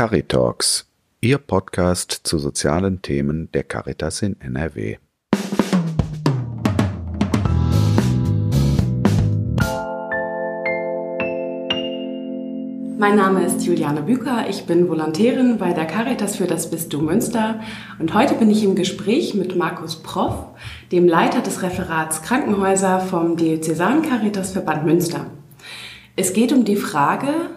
Caritalks, Ihr Podcast zu sozialen Themen der Caritas in NRW. Mein Name ist Juliane Büker, ich bin Volontärin bei der Caritas für das Bistum Münster und heute bin ich im Gespräch mit Markus Proff, dem Leiter des Referats Krankenhäuser vom Diözesan Caritas Verband Münster. Es geht um die Frage,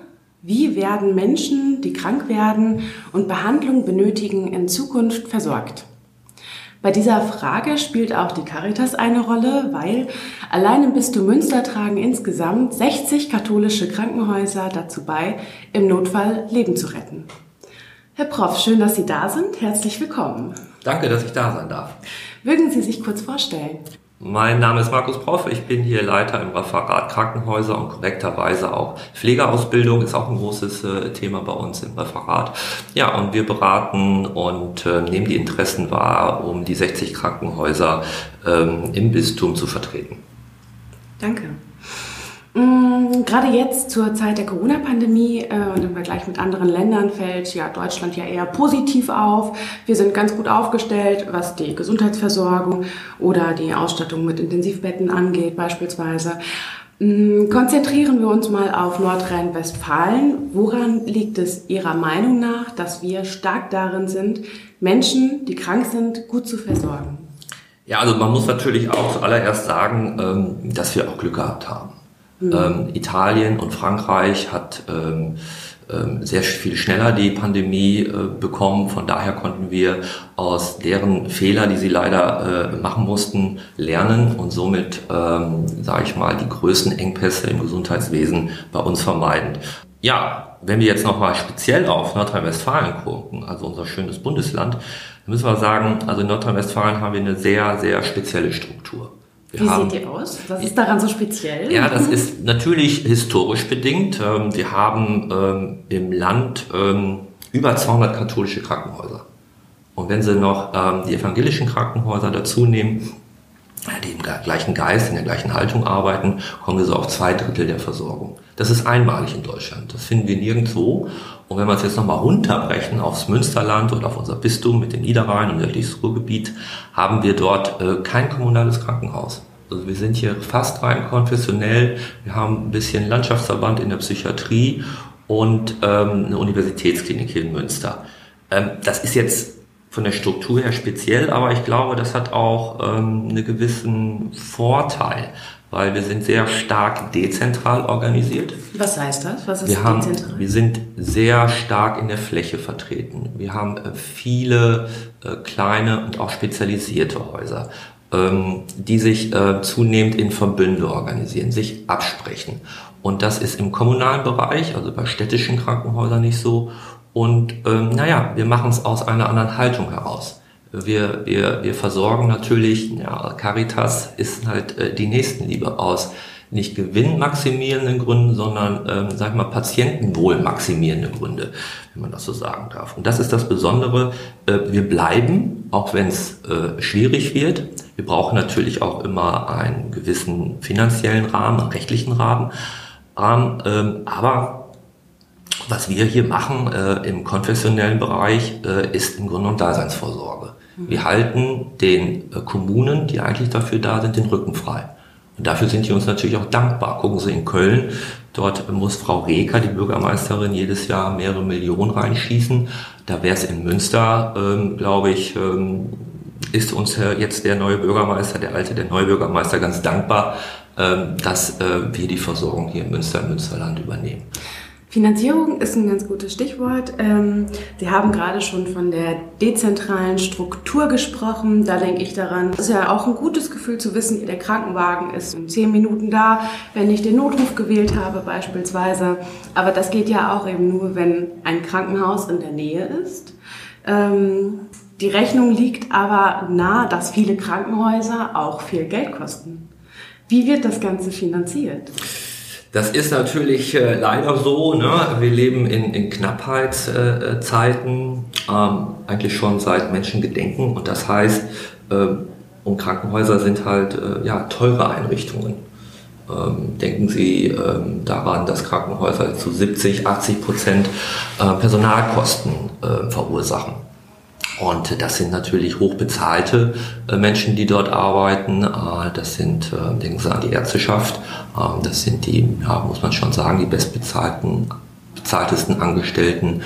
wie werden Menschen, die krank werden und Behandlung benötigen, in Zukunft versorgt? Bei dieser Frage spielt auch die Caritas eine Rolle, weil allein im Bistum Münster tragen insgesamt 60 katholische Krankenhäuser dazu bei, im Notfall Leben zu retten. Herr Prof, schön, dass Sie da sind. Herzlich willkommen. Danke, dass ich da sein darf. Mögen Sie sich kurz vorstellen? Mein Name ist Markus Proff, ich bin hier Leiter im Referat Krankenhäuser und korrekterweise auch Pflegeausbildung ist auch ein großes äh, Thema bei uns im Referat. Ja, und wir beraten und äh, nehmen die Interessen wahr, um die 60 Krankenhäuser ähm, im Bistum zu vertreten. Danke. Mm, gerade jetzt zur Zeit der Corona-Pandemie äh, und im Vergleich mit anderen Ländern fällt ja Deutschland ja eher positiv auf. Wir sind ganz gut aufgestellt, was die Gesundheitsversorgung oder die Ausstattung mit Intensivbetten angeht beispielsweise. Mm, konzentrieren wir uns mal auf Nordrhein-Westfalen. Woran liegt es Ihrer Meinung nach, dass wir stark darin sind, Menschen, die krank sind, gut zu versorgen? Ja, also man muss natürlich auch zuallererst sagen, ähm, dass wir auch Glück gehabt haben. Mhm. Ähm, Italien und Frankreich hat ähm, ähm, sehr viel schneller die Pandemie äh, bekommen. Von daher konnten wir aus deren Fehler, die sie leider äh, machen mussten, lernen und somit, ähm, sage ich mal, die größten Engpässe im Gesundheitswesen bei uns vermeiden. Ja, wenn wir jetzt nochmal speziell auf Nordrhein-Westfalen gucken, also unser schönes Bundesland, müssen wir sagen, also in Nordrhein-Westfalen haben wir eine sehr, sehr spezielle Struktur. Wir Wie haben, sieht die aus? Was ist daran so speziell? Ja, das ist natürlich historisch bedingt. Ähm, wir haben ähm, im Land ähm, über 200 katholische Krankenhäuser. Und wenn Sie noch die evangelischen Krankenhäuser dazu nehmen, die im gleichen Geist, in der gleichen Haltung arbeiten, kommen wir so auf zwei Drittel der Versorgung. Das ist einmalig in Deutschland. Das finden wir nirgendwo. Und wenn wir es jetzt nochmal runterbrechen aufs Münsterland oder auf unser Bistum mit dem Niederrhein und nördliches Ruhrgebiet, haben wir dort äh, kein kommunales Krankenhaus. Also wir sind hier fast rein konfessionell. Wir haben ein bisschen Landschaftsverband in der Psychiatrie und ähm, eine Universitätsklinik hier in Münster. Ähm, das ist jetzt von der Struktur her speziell, aber ich glaube, das hat auch ähm, einen gewissen Vorteil, weil wir sind sehr stark dezentral organisiert. Was heißt das? Was ist wir haben, dezentral? Wir sind sehr stark in der Fläche vertreten. Wir haben äh, viele äh, kleine und auch spezialisierte Häuser, ähm, die sich äh, zunehmend in Verbünde organisieren, sich absprechen. Und das ist im kommunalen Bereich, also bei städtischen Krankenhäusern nicht so und ähm, naja, wir machen es aus einer anderen Haltung heraus. Wir, wir, wir versorgen natürlich, ja, Caritas ist halt äh, die Nächstenliebe aus nicht gewinnmaximierenden Gründen, sondern, ähm, sag ich mal, patientenwohlmaximierende Gründe, wenn man das so sagen darf. Und das ist das Besondere. Äh, wir bleiben, auch wenn es äh, schwierig wird. Wir brauchen natürlich auch immer einen gewissen finanziellen Rahmen, einen rechtlichen Rahmen. Rahmen ähm, aber was wir hier machen äh, im konfessionellen Bereich äh, ist im Grunde genommen Daseinsvorsorge. Wir halten den äh, Kommunen, die eigentlich dafür da sind, den Rücken frei. Und dafür sind die uns natürlich auch dankbar. Gucken Sie in Köln, dort muss Frau Reker, die Bürgermeisterin, jedes Jahr mehrere Millionen reinschießen. Da wäre es in Münster, ähm, glaube ich, ähm, ist uns jetzt der neue Bürgermeister, der alte, der neue Bürgermeister ganz dankbar, ähm, dass äh, wir die Versorgung hier in Münster, im Münsterland übernehmen. Finanzierung ist ein ganz gutes Stichwort. Ähm, Sie haben gerade schon von der dezentralen Struktur gesprochen. Da denke ich daran, es ist ja auch ein gutes Gefühl zu wissen, der Krankenwagen ist in zehn Minuten da, wenn ich den Notruf gewählt habe beispielsweise. Aber das geht ja auch eben nur, wenn ein Krankenhaus in der Nähe ist. Ähm, die Rechnung liegt aber nahe, dass viele Krankenhäuser auch viel Geld kosten. Wie wird das Ganze finanziert? Das ist natürlich äh, leider so. Ne? Wir leben in, in Knappheitszeiten, äh, ähm, eigentlich schon seit Menschengedenken. Und das heißt, äh, und Krankenhäuser sind halt äh, ja, teure Einrichtungen. Ähm, denken Sie ähm, daran, dass Krankenhäuser zu 70, 80 Prozent äh, Personalkosten äh, verursachen. Und das sind natürlich hochbezahlte äh, Menschen, die dort arbeiten. Äh, das sind, äh, denken Sie an die Ärzteschaft, das sind die, ja, muss man schon sagen, die bestbezahlten bezahltesten Angestellten,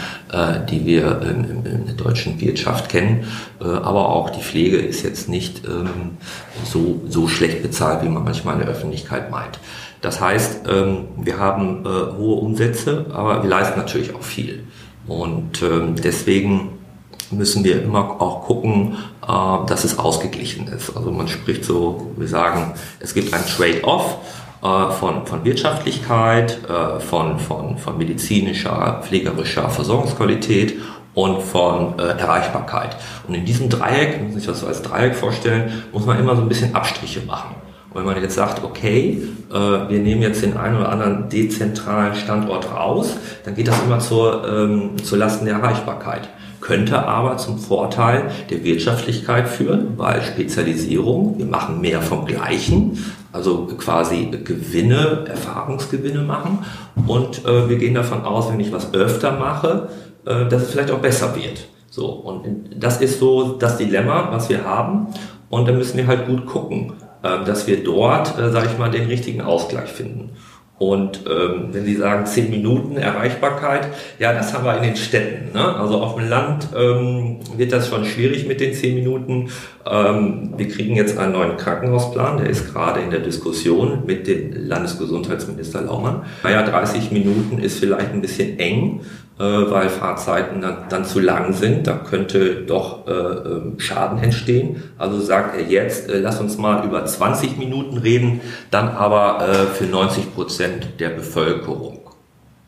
die wir in, der deutschen Wirtschaft kennen. Aber auch die Pflege ist jetzt nicht ähm, so, so schlecht bezahlt, wie man manchmal in der Öffentlichkeit meint. Das heißt, ähm, wir haben hohe Umsätze, aber wir leisten natürlich auch viel. Und ähm, deswegen müssen wir immer auch gucken, äh, dass es ausgeglichen ist. Also man spricht so, wir sagen, es gibt ein Trade-off äh, von, von Wirtschaftlichkeit, äh, von, von, von medizinischer, pflegerischer Versorgungsqualität und von äh, Erreichbarkeit. Und in diesem Dreieck, muss ich das so als Dreieck vorstellen, muss man immer so ein bisschen Abstriche machen. Und wenn man jetzt sagt, okay, äh, wir nehmen jetzt den einen oder anderen dezentralen Standort raus, dann geht das immer zur, ähm, zur Lasten der Erreichbarkeit könnte aber zum Vorteil der Wirtschaftlichkeit führen, weil Spezialisierung, wir machen mehr vom Gleichen, also quasi Gewinne, Erfahrungsgewinne machen und äh, wir gehen davon aus, wenn ich was öfter mache, äh, dass es vielleicht auch besser wird. So, und das ist so das Dilemma, was wir haben und da müssen wir halt gut gucken, äh, dass wir dort, äh, sage ich mal, den richtigen Ausgleich finden. Und ähm, wenn Sie sagen 10 Minuten Erreichbarkeit, ja, das haben wir in den Städten. Ne? Also auf dem Land ähm, wird das schon schwierig mit den 10 Minuten. Ähm, wir kriegen jetzt einen neuen Krankenhausplan, der ist gerade in der Diskussion mit dem Landesgesundheitsminister Laumann. Naja, 30 Minuten ist vielleicht ein bisschen eng, äh, weil Fahrzeiten dann, dann, zu lang sind. Da könnte doch äh, ähm, Schaden entstehen. Also sagt er jetzt, äh, lass uns mal über 20 Minuten reden, dann aber äh, für 90 Prozent der Bevölkerung.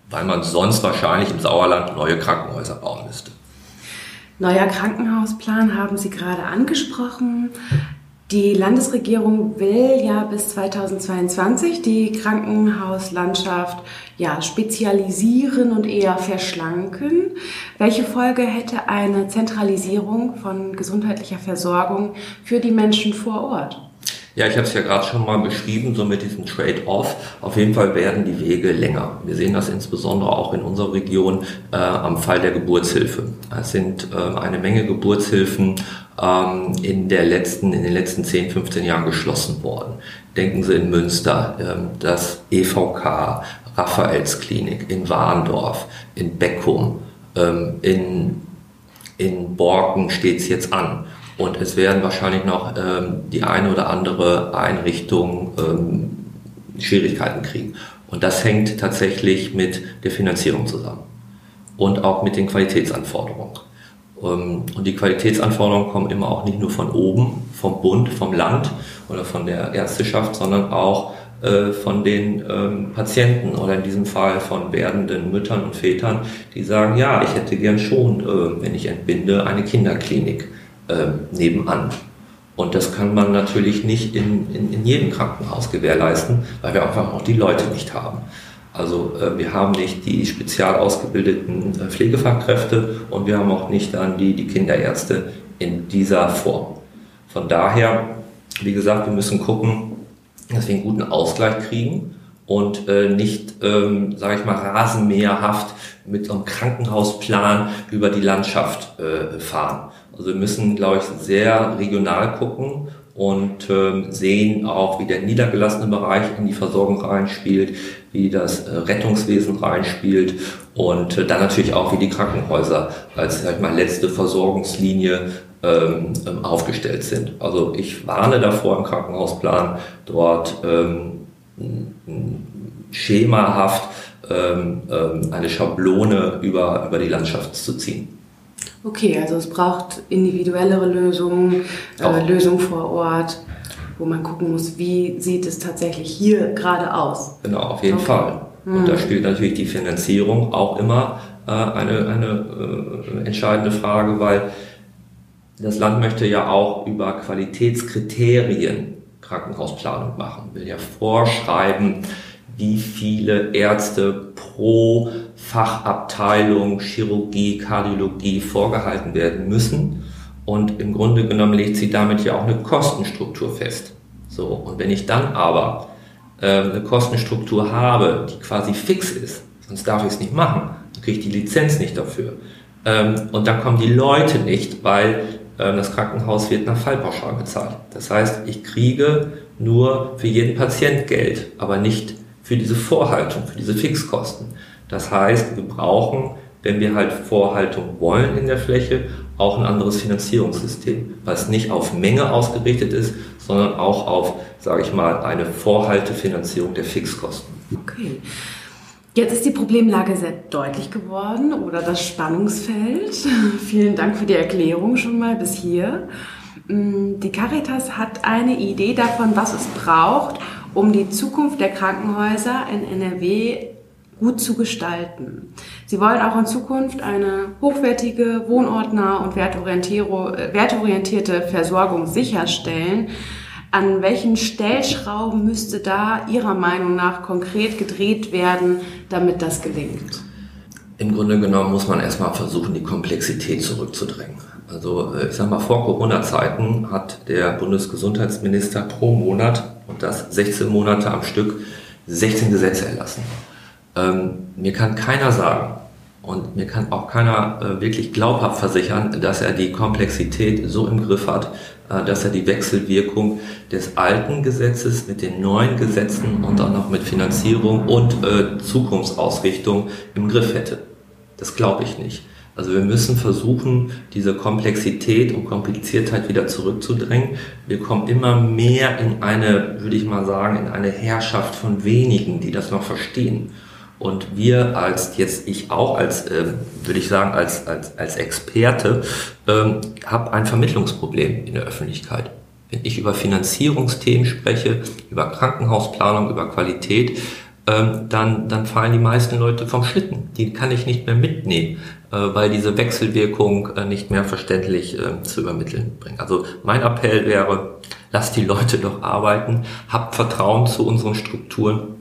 Weil man sonst wahrscheinlich im Sauerland neue Krankenhäuser bauen müsste. Neuer Krankenhausplan haben Sie gerade angesprochen. Die Landesregierung will ja bis 2022 die Krankenhauslandschaft ja, spezialisieren und eher verschlanken. Welche Folge hätte eine Zentralisierung von gesundheitlicher Versorgung für die Menschen vor Ort? Ja, ich habe es ja gerade schon mal beschrieben, so mit diesem Trade-off. Auf jeden Fall werden die Wege länger. Wir sehen das insbesondere auch in unserer Region äh, am Fall der Geburtshilfe. Es sind äh, eine Menge Geburtshilfen ähm, in, der letzten, in den letzten 10, 15 Jahren geschlossen worden. Denken Sie in Münster, ähm, das EVK, Raphaelsklinik, in Warndorf, in Beckum, ähm, in, in Borken steht es jetzt an. Und es werden wahrscheinlich noch ähm, die eine oder andere Einrichtung ähm, Schwierigkeiten kriegen. Und das hängt tatsächlich mit der Finanzierung zusammen und auch mit den Qualitätsanforderungen. Ähm, und die Qualitätsanforderungen kommen immer auch nicht nur von oben, vom Bund, vom Land oder von der Ärzteschaft, sondern auch äh, von den ähm, Patienten oder in diesem Fall von werdenden Müttern und Vätern, die sagen, ja, ich hätte gern schon, äh, wenn ich entbinde, eine Kinderklinik äh, nebenan. Und das kann man natürlich nicht in, in, in jedem Krankenhaus gewährleisten, weil wir einfach auch die Leute nicht haben. Also äh, wir haben nicht die spezial ausgebildeten äh, Pflegefachkräfte und wir haben auch nicht dann die, die Kinderärzte in dieser Form. Von daher, wie gesagt, wir müssen gucken, dass wir einen guten Ausgleich kriegen und äh, nicht, ähm, sage ich mal, rasenmäherhaft mit so einem Krankenhausplan über die Landschaft äh, fahren. Also wir müssen, glaube ich, sehr regional gucken und äh, sehen auch, wie der niedergelassene Bereich in die Versorgung reinspielt, wie das äh, Rettungswesen reinspielt und äh, dann natürlich auch, wie die Krankenhäuser als, sag ich mal, letzte Versorgungslinie ähm, ähm, aufgestellt sind. Also ich warne davor im Krankenhausplan dort ähm, schemahaft ähm, ähm, eine Schablone über, über die Landschaft zu ziehen. Okay, also es braucht individuellere Lösungen, äh, Lösungen vor Ort, wo man gucken muss, wie sieht es tatsächlich hier gerade aus. Genau, auf jeden okay. Fall. Und da hm. spielt natürlich die Finanzierung auch immer äh, eine, eine äh, entscheidende Frage, weil das Land möchte ja auch über Qualitätskriterien Krankenhausplanung machen, will ja vorschreiben, wie viele Ärzte pro Fachabteilung Chirurgie, Kardiologie vorgehalten werden müssen. Und im Grunde genommen legt sie damit ja auch eine Kostenstruktur fest. So, und wenn ich dann aber äh, eine Kostenstruktur habe, die quasi fix ist, sonst darf ich es nicht machen, dann kriege ich die Lizenz nicht dafür. Ähm, und dann kommen die Leute nicht, weil das Krankenhaus wird nach Fallpauschal bezahlt. Das heißt, ich kriege nur für jeden Patient Geld, aber nicht für diese Vorhaltung, für diese Fixkosten. Das heißt, wir brauchen, wenn wir halt Vorhaltung wollen in der Fläche, auch ein anderes Finanzierungssystem, was nicht auf Menge ausgerichtet ist, sondern auch auf, sage ich mal, eine Vorhaltefinanzierung der Fixkosten. Okay. Jetzt ist die Problemlage sehr deutlich geworden oder das Spannungsfeld. Vielen Dank für die Erklärung schon mal bis hier. Mm, die Caritas hat eine Idee davon, was es braucht, um die Zukunft der Krankenhäuser in NRW gut zu gestalten. Sie wollen auch in Zukunft eine hochwertige, wohnortnah und wertorientierte Versorgung sicherstellen. An welchen Stellschrauben müsste da Ihrer Meinung nach konkret gedreht werden, damit das gelingt? Im Grunde genommen muss man erstmal versuchen, die Komplexität zurückzudrängen. Also äh, ich sage mal, vor Corona-Zeiten hat der Bundesgesundheitsminister pro Monat und das 16 Monate am Stück 16 Gesetze erlassen. Ähm, mir kann keiner sagen, und mir kann auch keiner äh, wirklich glaubhaft versichern, dass er die Komplexität so im Griff hat, äh, dass er die Wechselwirkung des alten Gesetzes mit den neuen Gesetzen und auch noch mit Finanzierung und äh, Zukunftsausrichtung im Griff hätte. Das glaube ich nicht. Also wir müssen versuchen, diese Komplexität und Kompliziertheit wieder zurückzudrängen. Wir kommen immer mehr in eine, würde ich mal sagen, in eine Herrschaft von wenigen, die das noch verstehen. Und wir als jetzt ich auch als ähm, würde ich sagen als als als Experte ähm, habe ein Vermittlungsproblem in der Öffentlichkeit. Wenn ich über Finanzierungsthemen spreche, über Krankenhausplanung, über Qualität, ähm, dann dann fallen die meisten Leute vom Schlitten. Die kann ich nicht mehr mitnehmen, äh, weil diese Wechselwirkung äh, nicht mehr verständlich äh, zu übermitteln bringt. Also mein Appell wäre, lasst die Leute doch arbeiten, habt Vertrauen zu unseren Strukturen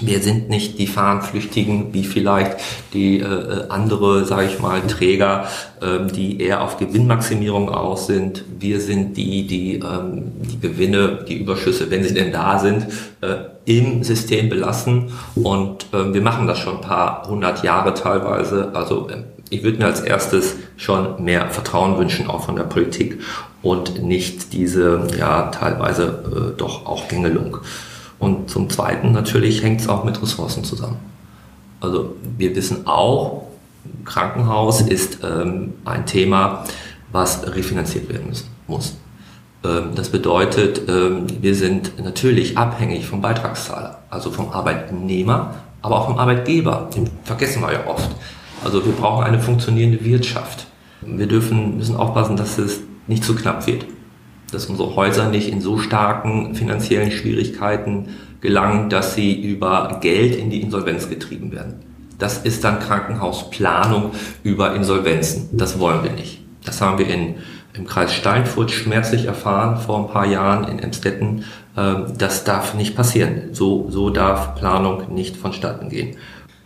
wir sind nicht die Fahnenflüchtigen wie vielleicht die äh, andere, sage ich mal, Träger, ähm, die eher auf Gewinnmaximierung aus sind. Wir sind die, die ähm, die Gewinne, die Überschüsse, wenn sie denn da sind, äh, im System belassen. Und äh, wir machen das schon ein paar hundert Jahre teilweise. Also äh, ich würde mir als erstes schon mehr Vertrauen wünschen, auch von der Politik und nicht diese ja teilweise äh, doch auch Gängelung. Und zum Zweiten natürlich hängt es auch mit Ressourcen zusammen. Also wir wissen auch, Krankenhaus ist ähm, ein Thema, was refinanziert werden muss. Ähm, das bedeutet, ähm, wir sind natürlich abhängig vom Beitragszahler, also vom Arbeitnehmer, aber auch vom Arbeitgeber. Den vergessen wir ja oft. Also wir brauchen eine funktionierende Wirtschaft. Wir dürfen, müssen aufpassen, dass es nicht zu knapp wird dass unsere Häuser nicht in so starken finanziellen Schwierigkeiten gelangen, dass sie über Geld in die Insolvenz getrieben werden. Das ist dann Krankenhausplanung über Insolvenzen. Das wollen wir nicht. Das haben wir in, im Kreis Steinfurt schmerzlich erfahren vor ein paar Jahren in Emstetten. Ähm, das darf nicht passieren. So, so darf Planung nicht vonstatten gehen.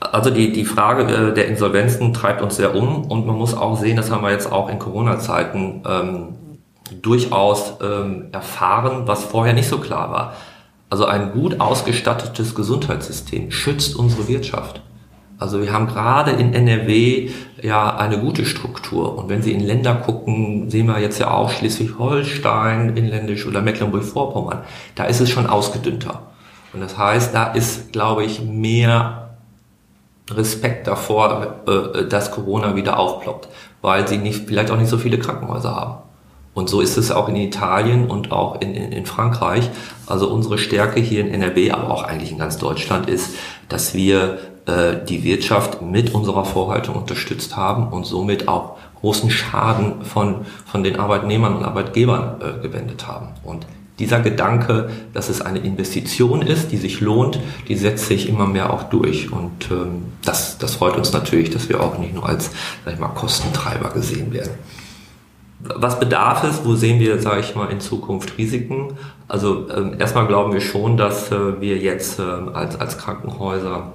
Also die, die Frage äh, der Insolvenzen treibt uns sehr um und man muss auch sehen, das haben wir jetzt auch in Corona-Zeiten ähm, durchaus ähm, erfahren, was vorher nicht so klar war. Also ein gut ausgestattetes Gesundheitssystem schützt unsere Wirtschaft. Also wir haben gerade in NRW ja eine gute Struktur. Und wenn Sie in Länder gucken, sehen wir jetzt ja auch Schleswig-Holstein, inländisch oder Mecklenburg-Vorpommern, da ist es schon ausgedünnter. Und das heißt, da ist, glaube ich, mehr Respekt davor, äh, dass Corona wieder aufploppt, weil sie nicht, vielleicht auch nicht so viele Krankenhäuser haben. Und so ist es auch in Italien und auch in, in, in, Frankreich. Also unsere Stärke hier in NRW, aber auch eigentlich in ganz Deutschland ist, dass wir äh, die Wirtschaft mit unserer Vorhaltung unterstützt haben und somit auch großen Schaden von, von den Arbeitnehmern und Arbeitgebern äh, gewendet haben. Und dieser Gedanke, dass es eine Investition ist, die sich lohnt, die setzt sich immer mehr auch durch. Und ähm, das, das freut uns natürlich, dass wir auch nicht nur als sag ich mal, Kostentreiber gesehen werden was bedarf es? Wo sehen wir, sage ich mal, in Zukunft Risiken? Also ähm, erstmal glauben wir schon, dass äh, wir jetzt äh, als, als Krankenhäuser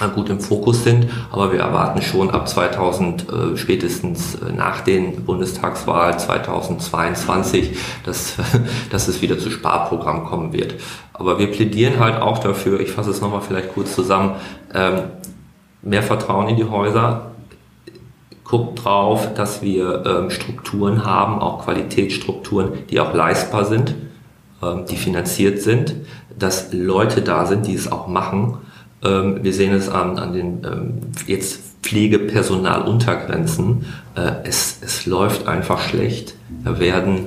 äh, gut im Fokus sind, aber wir erwarten schon ab 2000, äh, spätestens äh, nach den Bundestagswahlen 2022, dass, dass es wieder zu Sparprogrammen kommen wird. Aber wir plädieren halt auch dafür, ich fasse es nochmal vielleicht kurz zusammen, ähm, mehr Vertrauen in die Häuser, guckt drauf, dass wir ähm, Strukturen haben, auch Qualitätsstrukturen, die auch leistbar sind, ähm, die finanziert sind, dass Leute da sind, die es auch machen. Ähm, wir sehen es an, an den ähm, jetzt Pflegepersonaluntergrenzen. Äh, es, es läuft einfach schlecht. Da werden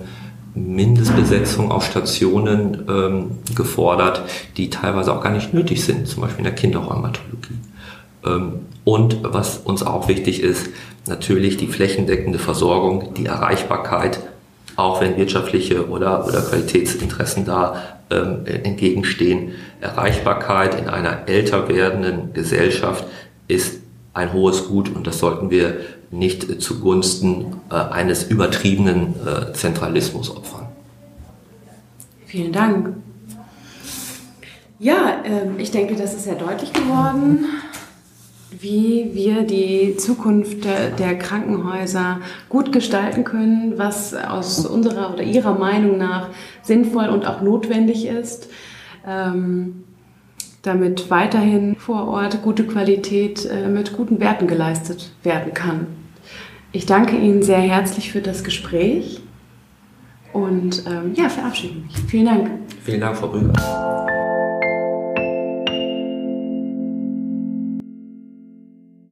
Mindestbesetzung auf Stationen ähm, gefordert, die teilweise auch gar nicht nötig sind, zum Beispiel in der Kinderrheumatologie. Ähm, und was uns auch wichtig ist, natürlich die flächendeckende Versorgung, die Erreichbarkeit, auch wenn wirtschaftliche oder, oder Qualitätsinteressen da ähm, entgegenstehen. Erreichbarkeit in einer älter werdenden Gesellschaft ist ein hohes Gut und das sollten wir nicht zugunsten äh, eines übertriebenen äh, Zentralismus opfern. Vielen Dank. Ja, äh, ich denke, das ist sehr deutlich geworden, wie wir die Zukunft der, Krankenhäuser gut gestalten können, was aus unserer oder Ihrer Meinung nach sinnvoll und auch notwendig ist. Ähm, damit weiterhin vor Ort gute Qualität äh, mit guten Werten geleistet werden kann. Ich danke Ihnen sehr herzlich für das Gespräch und ähm, ja, verabschiede mich. Vielen Dank. Vielen Dank, Frau Rüger.